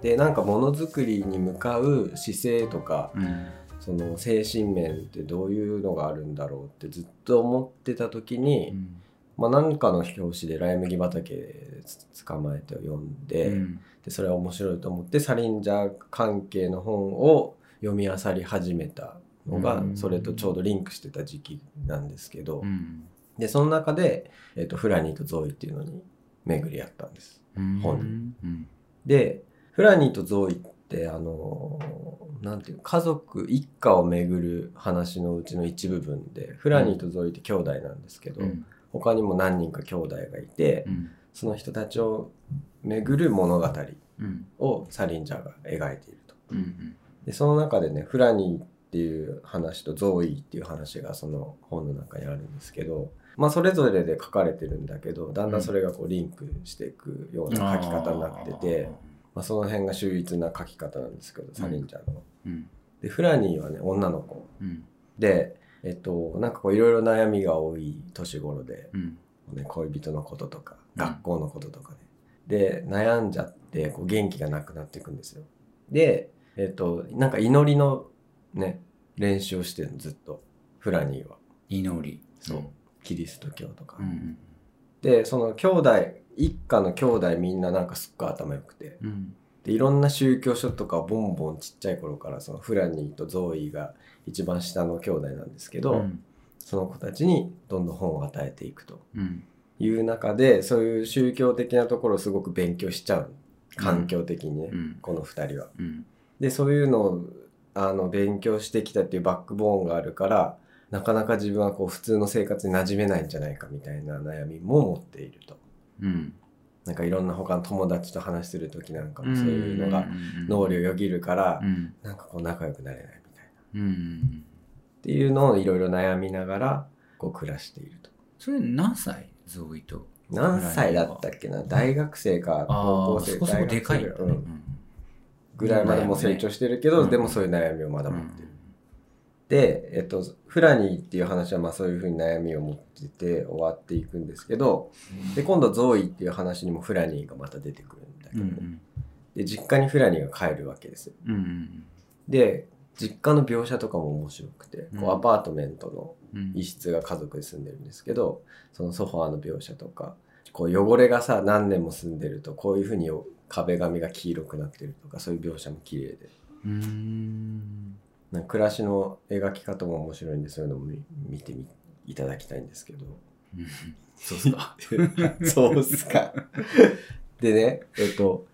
でなんかものづくりに向かう姿勢とかうん。その精神面ってどういうのがあるんだろうってずっと思ってた時に、うんまあ、何かの表紙で「ライ麦畑つ捕まえて」を読んで,、うんでそれは面白いと思ってサリンジャー関係の本を読み漁り始めたのが、うんそれとちょうどリンクしてた時期なんですけど、うんでその中で、えっとフラニーとゾーイっていうのに巡り合ったんです。うん。本うん。でフラニーとゾーイってあのなんていうの家族一家を巡る話のうちの一部分でフラニーとゾーイって兄弟なんですけど、うん。他にも何人か兄弟がいて、うん。その人たちを巡る物語うん。をサリンジャーが描いていると。うん。でその中でねフラニーっていう話とゾーイっていう話がその本の中にあるんですけど、まあ、それぞれで書かれてるんだけどだんだんそれがこうリンクしていくような書き方になってて、まあ、その辺が秀逸な書き方なんですけどサリンジャーの。うん。でフラニーはね女の子うん。でえっとなんかこういろいろ悩みが多い年頃で、うん。ね、恋人のこととかうん学校のこととかね、で悩んじゃってこう元気がなくなっていくんですよでえっとなんか祈りのね練習をしてるのずっとフラニーは祈り。そうキリスト教とか、うん。でその兄弟一家の兄弟みんななんかすっごい頭良くてうん。でいろんな宗教書とかをボンボンちっちゃい頃からそのフラニーとゾーイが一番下の兄弟なんですけど、うん。その子たちにどんどん本を与えていくとうん。いう中でそういう宗教的なところをすごく勉強しちゃう環境的にね、うん。この2人は。うん。でそういうのをあの勉強してきたっていうバックボーンがあるからなかなか自分はこう普通の生活に馴染めないんじゃないかみたいな悩みも持っていると。うん。なんかいろんな他の友達と話してる時なんかもそういうのがうん脳裏をよぎるからうん。なんかこう仲良くなれないみたいな。うん。っていうのをいろいろ悩みながらこう暮らしていると。それ何歳？ゾーイと。何歳だったっけな？大学生か高校生そこそこでかい。ね。うん。ぐらいまでもう成長してるけど、うんでもそういう悩みをまだうん持ってる。で、えっと、フラニーっていう話はまあそういうふうに悩みを持ってて終わっていくんですけど、で、今度ゾーイっていう話にもフラニーがまた出てくるんだけど、うんうん。で、実家にフラニーが帰るわけですよ。うんうん。で、実家の描写とかも面白くて、うん。こうアパートメントのうん。一室が家族で住んでるんですけどそのソファーの描写とかこう汚れがさ何年も住んでるとこういうふうに壁紙が黄色くなってるとかそういう描写も綺麗で。うーん。なんか暮らしの描き方も面白いんでそういうのも見見てみいただきたいんですけど。うん。そうっすか。そうっすか。でねえっと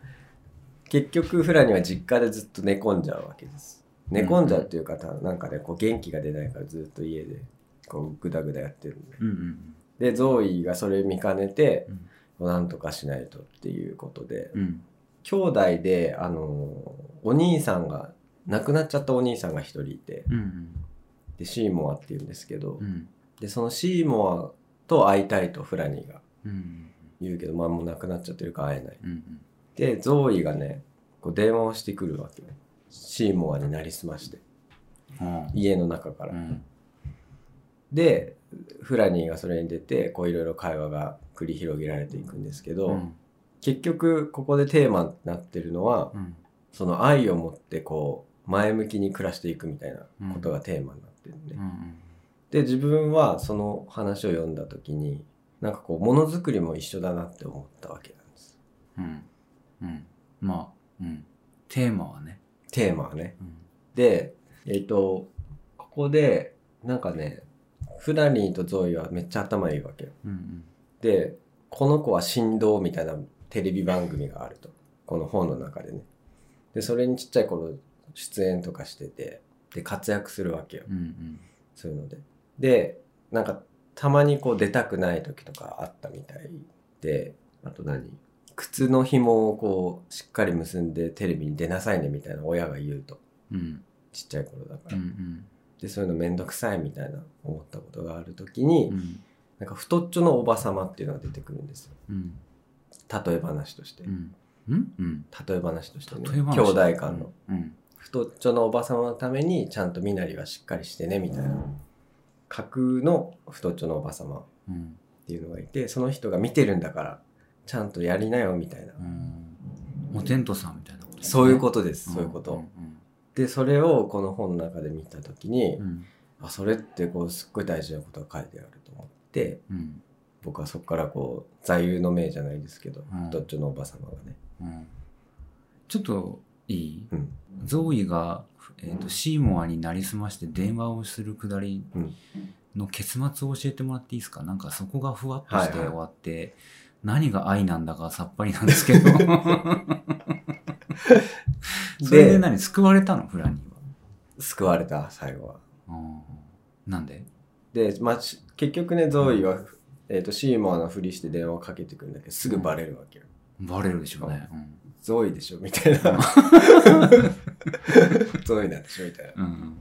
結局フラには実家でずっと寝込んじゃうわけです寝込んじゃうっていう方なんかねこう元気が出ないからずっと家でこうグダグダやってるんで。うんうんでゾーイがそれ見かねてうん、なんとかしないとっていうことで、うん。兄弟で、あのお兄さんが、亡くなっちゃったお兄さんが一人いて、うんで、シーモアっていうんですけど、うん。で、そのシーモアと会いたいとフラニーがうん。言うけど、まあもう亡くなっちゃってるから会えない。うんで、ゾーイがね、こう電話をしてくるわけよ。シーモアになりすまして、うん。家の中から。うん。で、フラニーがそれに出て、こういろいろ会話が繰り広げられていくんですけど、うん。結局ここでテーマになってるのは、うん。その愛を持ってこう前向きに暮らしていくみたいなことがテーマになってるんで、うん。で自分はその話を読んだ時になんかこうものづくりも一緒だなって思ったわけなんです。うん。うん。まあうん。テーマはねテーマはね。うん。でえっ、とここでなんかねフラニーとゾイはめっちゃ頭いいわけよ。うんでこの子は振動みたいなテレビ番組があると。この本の中でね。でそれにちっちゃい頃出演とかしててで活躍するわけよ。うんうん。そういうので。でなんかたまにこう出たくない時とかあったみたいであと何？靴の紐をこうしっかり結んでテレビに出なさいねみたいな親が言うと。うん。ちっちゃい頃だから、うんうん。でそういうのめんどくさいみたいな思ったことがある時に、うん。なんか太っちょのおばさまっていうのが出てくるんですよ。うん。例え話として、うん。例え話としてね。兄弟間の、うん。太っちょのおばさまのためにちゃんと身なりはしっかりしてねみたいな。架空の太っちょのおばさまっうんていうのがいてその人が見てるんだからちゃんとやりなよみたいな、うん。おテントさんみたいなことそういうこととです、そういうこと、んでそれをこの本の中で見た時に、うん。あそれってこうすっごい大事なことが書いてあると思ってうん。僕はそこからこう座右の銘じゃないですけど、うん。太っちょのおばさまがね、うん。ちょっといい？うん。ゾーイが、えー、とシーモアになりすまして電話をするくだりうん。の結末を教えてもらっていいですか？なんかそこがふわっとしてはいはい。終わって、何が愛なんだかさっぱりなんですけど。それで何救われたの？フラニーは。救われた最後は。うんなんで？で、まあ、し結局ねゾーイは、えー、とシーモアのふりして電話をかけてくるんだけどすぐバレるわけよ。バレるでしょうね。ゾーイでしょ？みたいな。ゾーイなんでしょ？みたいな。うんうん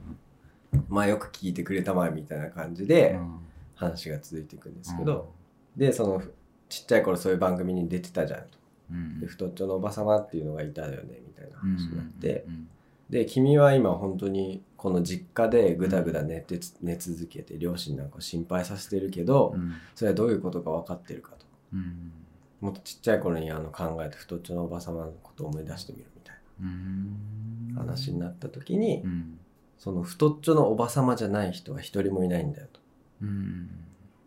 まあよく聞いてくれたまえみたいな感じうでん。話が続いていくんですけど、でそのちっちゃい頃そういう番組に出てたじゃん。と。うん。で太っちょのおばさまっていうのがいたよねみたいな話になって、うん。で君は今本当にこの実家でぐだぐだ寝て、寝続けて両親なんかを心配させてるけど、うん。それはどういうことか分かってるかと。うん。もっとちっちゃい頃にあの考えて太っちょのおばさまのことを思い出してみるみたいうん。な話になった時に、うん。その太っちょのおばさまじゃない人は一人もいないんだよと。うん。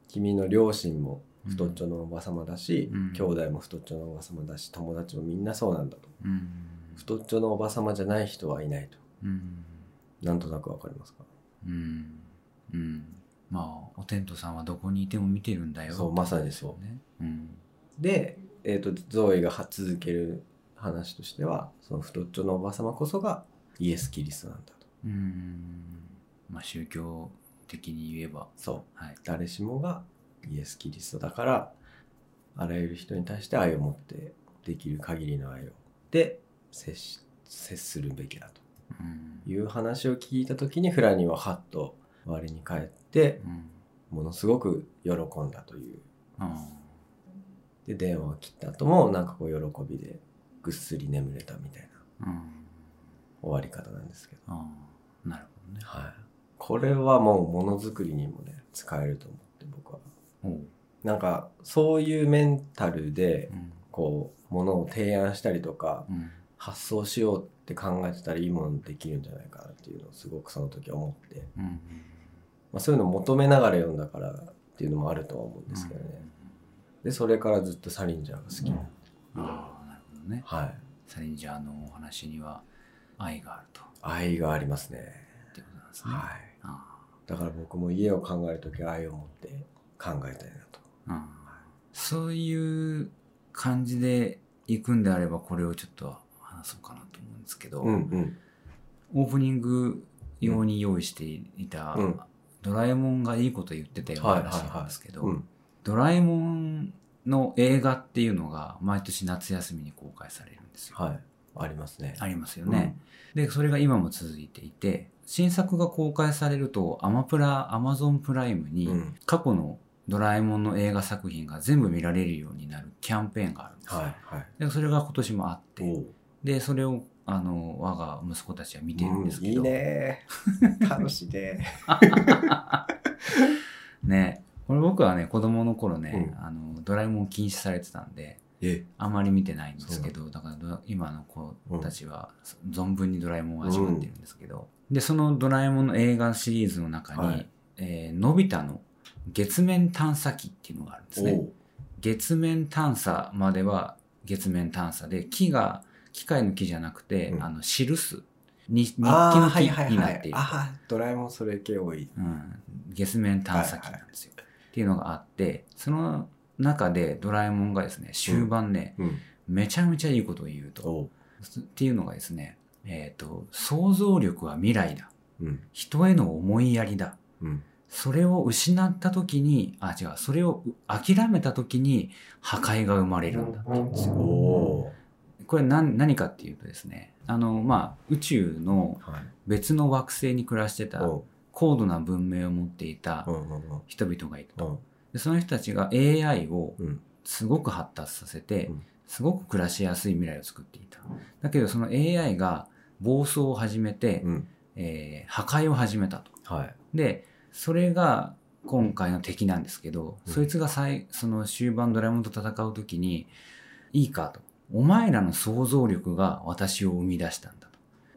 君の両親も太っちょのおばさまだし、うん。兄弟も太っちょのおばさまだし友達もみんなそうなんだと。うん。太っちょのおばさまじゃない人はいないと。うん。なんとなくわかりますか？うん。うん。まあおテントさんはどこにいても見てるんだよ。そうまさにそう。ね。うん。で、えー、とゾーイがは続ける話としてはその太っちょのおばさまこそがイエス・キリストなんだと。うん。まあ宗教的に言えば。そう。はい。誰しもがイエス・キリストだからあらゆる人に対して愛を持ってできる限りの愛を。で接するべきだと。うん。いう話を聞いた時にフラニーはハッと我に返ってうん。ものすごく喜んだという。あで電話を切った後もなんかこう喜びでぐっすり眠れたみたいな終わり方なんですけど、なるほどね。はい、これはもうものづくりにもね使えると思うなんかそういうメンタルでうんこうものを提案したりとかうん発想しようって考えてたらいいものできるんじゃないかなっていうのをすごくその時思って、うんうんまあ、そういうのを求めながら読んだからっていうのもあるとは思うんですけどね、でそれからずっとサリンジャーが好きにな。って、ああなるほどね。はい。サリンジャーのお話には愛があると。愛がありますね、ってことなんですね、はい。あだから僕も家を考える時は愛を持って考えたいなと。あうん。そういう感じで行くんであればこれをちょっと話そうかなと思うんですけど、うんうん。オープニング用に用意していた、うん。ドラえもんがいいこと言ってたような話なんはですけど、ドラえもんの映画っていうのが毎年夏休みに公開されるんですよ。はい。ありますね。ありますよね。で、それが今も続いていて、新作が公開されると、アマプラ、アマゾンプライムにうん。過去のドラえもんの映画作品が全部見られるようになるキャンペーンがあるんです。よ。はいはい。でそれが今年もあって、で、それを、あの、我が息子たちは見てるんですけど、うんいいね。楽しいね。ね、これ僕はね、子供の頃ね、うん。あの、ドラえもん禁止されてたんで、えあまり見てないんですけど、だからド今の子たちは存分にドラえもんを味わってるんですけど、で、そのドラえもんの映画シリーズの中に、はい。えーのび太の月面探査機っていうのがあるんですね。月面探査までは月面探査で、木が、機械の木じゃなくて、うんあの、記す。に日記あの木ーはいはいになっている。ああドラえもんそれ系多いうん、月面探査機なんですよ、っていうのがあって、その中でドラえもんがですね、終盤ね、うんめちゃめちゃいいことを言うと。っていうのがですね、えっ、と、想像力は未来だ。うん人への思いやりだ。うんそれを失った時に、あ、違う、それを諦めた時に破壊が生まれるんだって言うんですよ。おこれ何何かっていうとですね、あの、まあ、宇宙の別の惑星に暮らしてた高度な文明を持っていた人々がいると。うん。でその人たちが AI をうん。すごく発達させてうん、すごく暮らしやすい未来を作っていた。だけどその AI が暴走を始めて、うん。えー破壊を始めたと。はい。で、それが今回の敵なんですけど、うんそいつが最その終盤ドラえもんと戦う時に、いいかと。お前らの想像力が私を生み出したんだ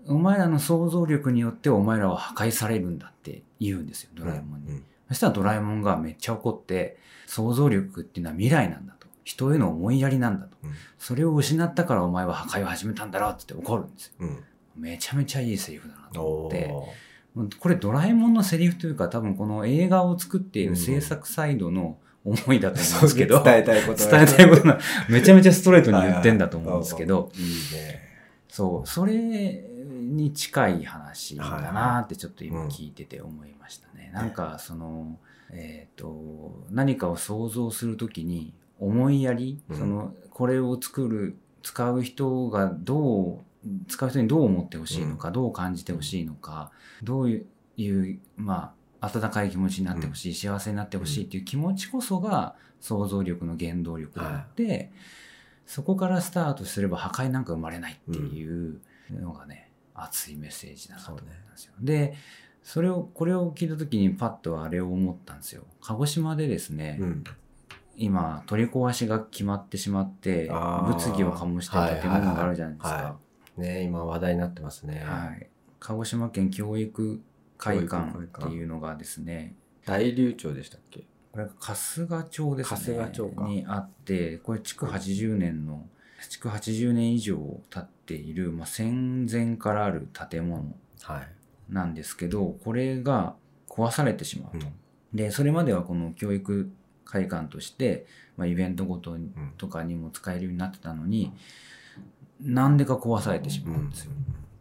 と。お前らの想像力によってお前らは破壊されるんだって言うんですよ、ドラえもんに。うんそしたらドラえもんがめっちゃ怒って、想像力っていうのは未来なんだと。人への思いやりなんだと。うんそれを失ったからお前は破壊を始めたんだろうって怒るんですよ。うんめちゃめちゃいいセリフだなと思おって。ーうん。これドラえもんのセリフというか多分この映画を作っている制作サイドの思いだと思うんですけど、伝えたいこと伝えたいことがめちゃめちゃストレートに言ってんだと思うんですけど、そう、それに近い話だなってちょっと今聞いてて思いましたね。なんかその、えっ、と、何かを想像するときに思いやり、うん。その、これを作る、使う人がどう、使う人にどう思ってほしいのか、どう感じてほしいのか、どういう、まあ、温かい気持ちになってほしい、幸せになってほしいっていう気持ちこそが想像力の原動力であって、そこからスタートすれば破壊なんか生まれないっていうのがね、熱いメッセージだなと思ったんですよ。で、それを、これを聞いた時にパッとあれを思ったんですよ。鹿児島でですね、うん。今取り壊しが決まってしまって、物議を醸してる建物があるじゃないですか。はいはいはね今話題になってますねはい。鹿児島県教育会館っていうのがですね、大流町でしたっけ？これが春日町ですね。春日町かにあって、これ築80年の、築80年以上経っている、まあ、戦前からある建物はいなんですけど、これが壊されてしまうと。で、それまではこの教育会館として、まあ、イベントごととかにも使えるようになってたのに、なんでか壊されてしまうんですよ。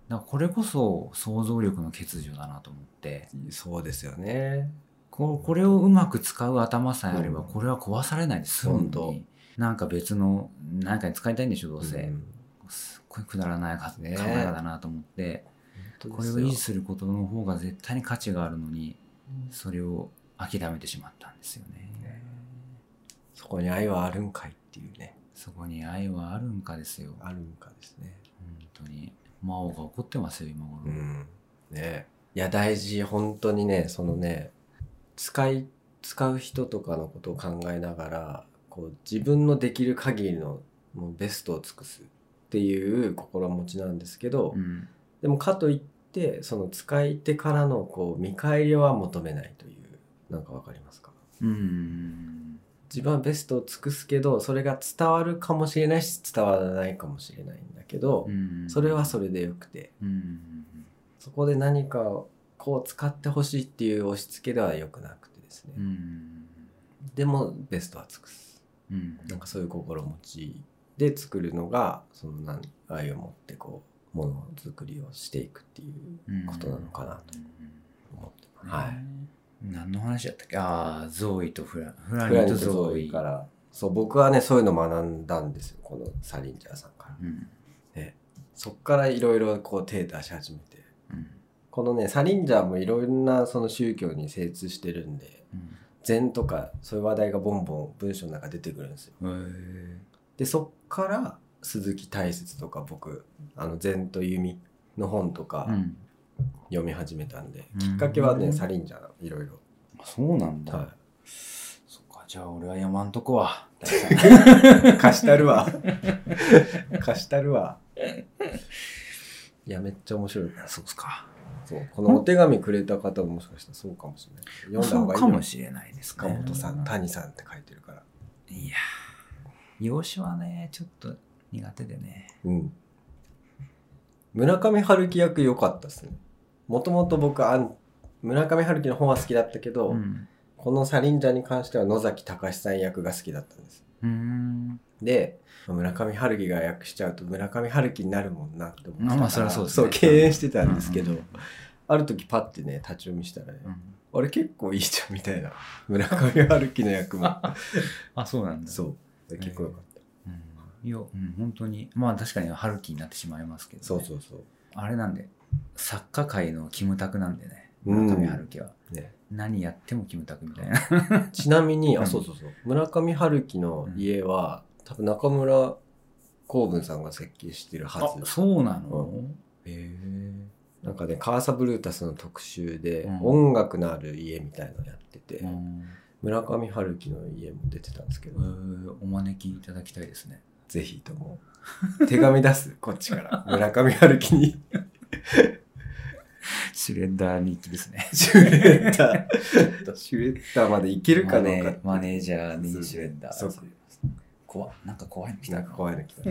だからこれこそ想像力の欠如だなと思って、うんそうですよね。ここれをうまく使う頭さえあれば、うん。これは壊されないで済む本当のに、なんか別の、何かに使いたいんでしょ、どうせ。うん。すっごいくだらないか考ねえ方だなと思って、これを維持することの方が絶対に価値があるのに、それを諦めてしまったんですよね。そこに愛はあるんかいっていうねそこに愛はあるんかですよ。あるんかですね。本当に。魔王が怒ってますよ、今頃。うん。ね。いや大事。本当にねそのね使い使う人とかのことを考えながらこう自分のできる限りのもうベストを尽くすっっていう心持ちなんですけど、うん。でもかといってその使い手からのこう見返りは求めないというなんかわかりますか？うん自分はベストを尽くすけどそれが伝わるかもしれないし伝わらないかもしれないんだけど、うん。それはそれでよくて。うん。そこで何かをこう使ってほしいっていう押し付けではよくなくてですね、うん。でもベストは尽くす。うん。なんかそういう心持ちで作るのがその何愛を持ってこうものづくりをしていくっていうことなのかなと思ってます、はい何の話やったっけ？ああゾーイとフラフラニーとゾニーイから。そう僕はねそういうの学んだんですよこのサリンジャーさんから、うん。ね、そっからいろいろこう手出し始めて。うん。このねサリンジャーもいろんなその宗教に精通してるんで禅とかそういう話題がボンボン文章の中出てくるんですよ。でそっから鈴木大拙とか僕あの禅と弓の本とかえうん読み始めたんで、うん。きっかけはねサリンジャーいろいろ、あそうなんだ、はそっかじゃあ俺は読まんとこわ。い、貸したるわ。貸したるわ。いやめっちゃ面白い。そうっすか。そう。このお手紙くれた方ももしかしたらそうかもしれない。読んだ方がいいよ。かもしれないです塚本さんい谷さんって書いてるから。や洋酒はねちょっと苦手でね。うん。村上春樹役良かったですねもともと僕あん村上春樹の本は好きだったけど、うん。このサリンジャーに関しては野崎隆さん役が好きだったんです。で村上春樹が訳しちゃうと村上春樹になるもんなって思ってまあそそうですね。そう敬遠してたんですけど、うんうんある時パッてね立ち読みしたらね、うん。あれ結構いいじゃんみたいな。村上春樹の役も。あそうなんだ。そう。結構よかった、うん。いや、うん、本当にまあ確かに春樹になってしまいますけど、ね、そうそうそう。あれなんで作家界のキムタクなんでね。うん。村上春樹は、ね。何やってもキムタクみたいな。ちなみに、う んあ、そうそうそう。村上春樹の家は、多分中村光文さんが設計してるはあず。そうなの、へえ。なんかね、カーサブルータスの特集で、うん。音楽のある家みたいなのやってて、うん。村上春樹の家も出てたんですけど、えー。お招きいただきたいですね。ぜひとも。手紙出す、こっちから。村上春樹に。シュレッダー日記ですね シュレッダー。シュレッダーまでいけるかどうかマネ。ージャーにシュレッダーそう怖なんか怖いの来たなんか怖いの来た。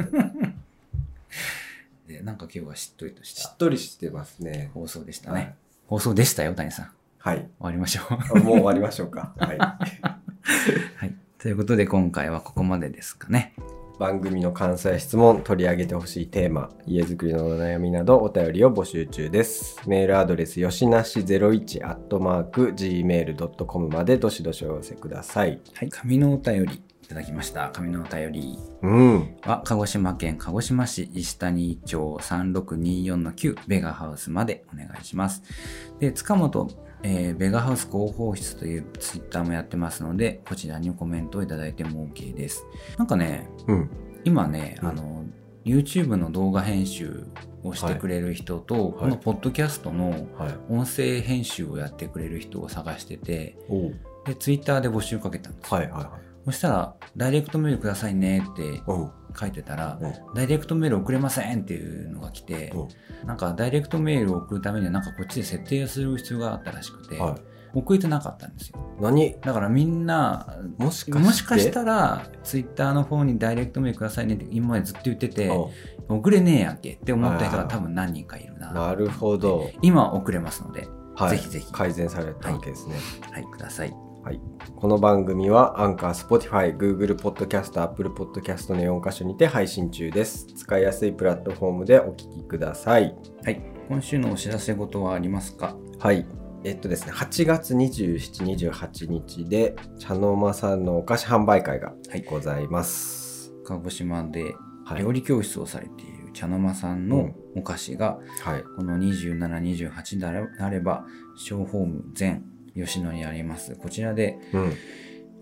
でなんか今日はしっとりとししたっとりしてますね。放送でしたね、はい。放送でしたよ谷さん終はい。わりましょうあもう終わりましょうか。はい。はいということで今回はここまでですかね番組の関西質問、取り上げてほしいテーマ、家づくりのお悩みなどお便りを募集中です。メールアドレス、よしなし01アットマーク gmail.com までどしどしお寄せください。はい紙のお便りいただきました紙のお便りうん。は鹿児島県鹿児島市石谷町3624-9ベガハウスまでお願いします。で、塚本、えーベガハウス広報室というツイッターもやってますので、こちらにコメントをいただいても OK です。なんかね、うん。今ね、うんあの、YouTube の動画編集をしてくれる人と、このポッドキャストのはい。音声編集をやってくれる人を探してて、おうで、ツイッターで募集かけたんですよ。はいはいはい。そしたら、ダイレクトメールくださいねって書いてたら、ダイレクトメール送れませんっていうのが来て、なんかダイレクトメールを送るためにはなんかこっちで設定する必要があったらしくて、は送れてなかったんですよ。い。何？だからみんな、もしかしたら、ツイッターの方にダイレクトメールくださいねって今までずっと言ってて、送れねえやんけって思った人が多分何人かいるな。なるほど。今送れますので、はい。ぜひぜひ改善されたわけですね。はい、ください。はい。この番組はアンカー、Spotify、Google Podcast、Apple Podcast の4カ所にて配信中です。使いやすいプラットフォームでお聞きください。はい、今週のお知らせ事はありますか？はい。えっとですね、8月27、28日で、茶の間さんのお菓子販売会がございます。鹿児島ではい。料理教室をされている茶の間さんのお菓子が、はい。この27、28であれば、小ホーム全吉野にあります。こちらでうん。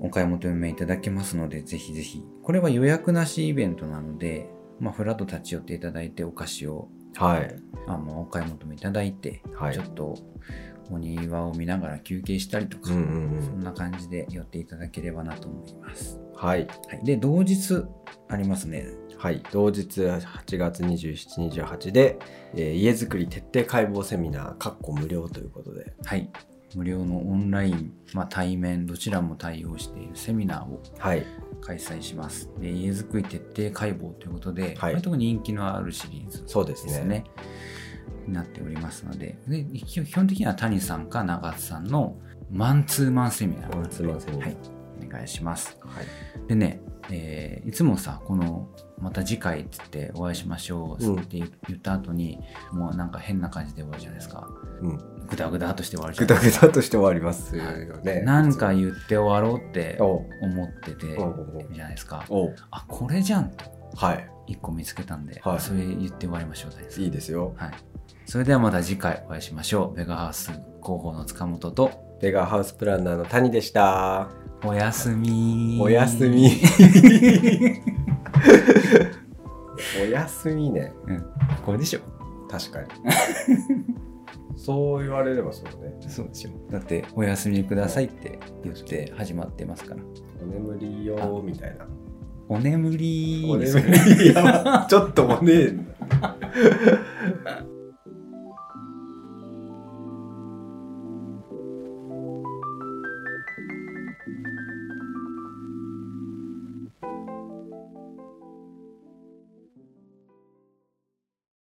お買い求めいただけますので、ぜひぜひ。これは予約なしイベントなので、まあ、ふらっと立ち寄っていただいて、お菓子をはい。あのお買い求めいただいて、はいちょっとお庭を見ながら休憩したりとか、うんうんうんそんな感じで寄っていただければなと思います。はい。はい、で、同日ありますね。はい。同日8月27、28で、えー家づくり徹底解剖セミナー、かっこ無料ということで。はい。無料のオンライン、まあ、対面、どちらも対応しているセミナーをはい。開催します。で家づくり徹底解剖ということで、はい割と人気のあるシリーズそうですね。ですね。になっておりますのでで基基本的には谷さんか長津さんのマンツーマンセミナーマンツーマンセミナーはい、お願いします。はい。でね、えーいつもさ、この、また次回って言ってお会いしましょうって言言った後に、もうなんか変な感じで終わるじゃないですか。うん。ぐだぐだとして終わるじゃぐないたぐたとして終わりますよね。なんか言って終わろうって思っててじゃないですか。あ、これじゃんとはい。一個見つけたんで、はいそれ言って終わりましょう、いいですよ。はい。それではまた次回お会いしましょう。ベガハウス広報の塚本と、ベガハウスプランナーの谷でした。おやすみおやすみ。おやすみね。うん。これでしょ。確かに。そう言われればそうね。そうでしょ。だって、おやすみくださいって言って始まってますから。お眠りよーみたいな。お眠りお眠り ちょっともねえ。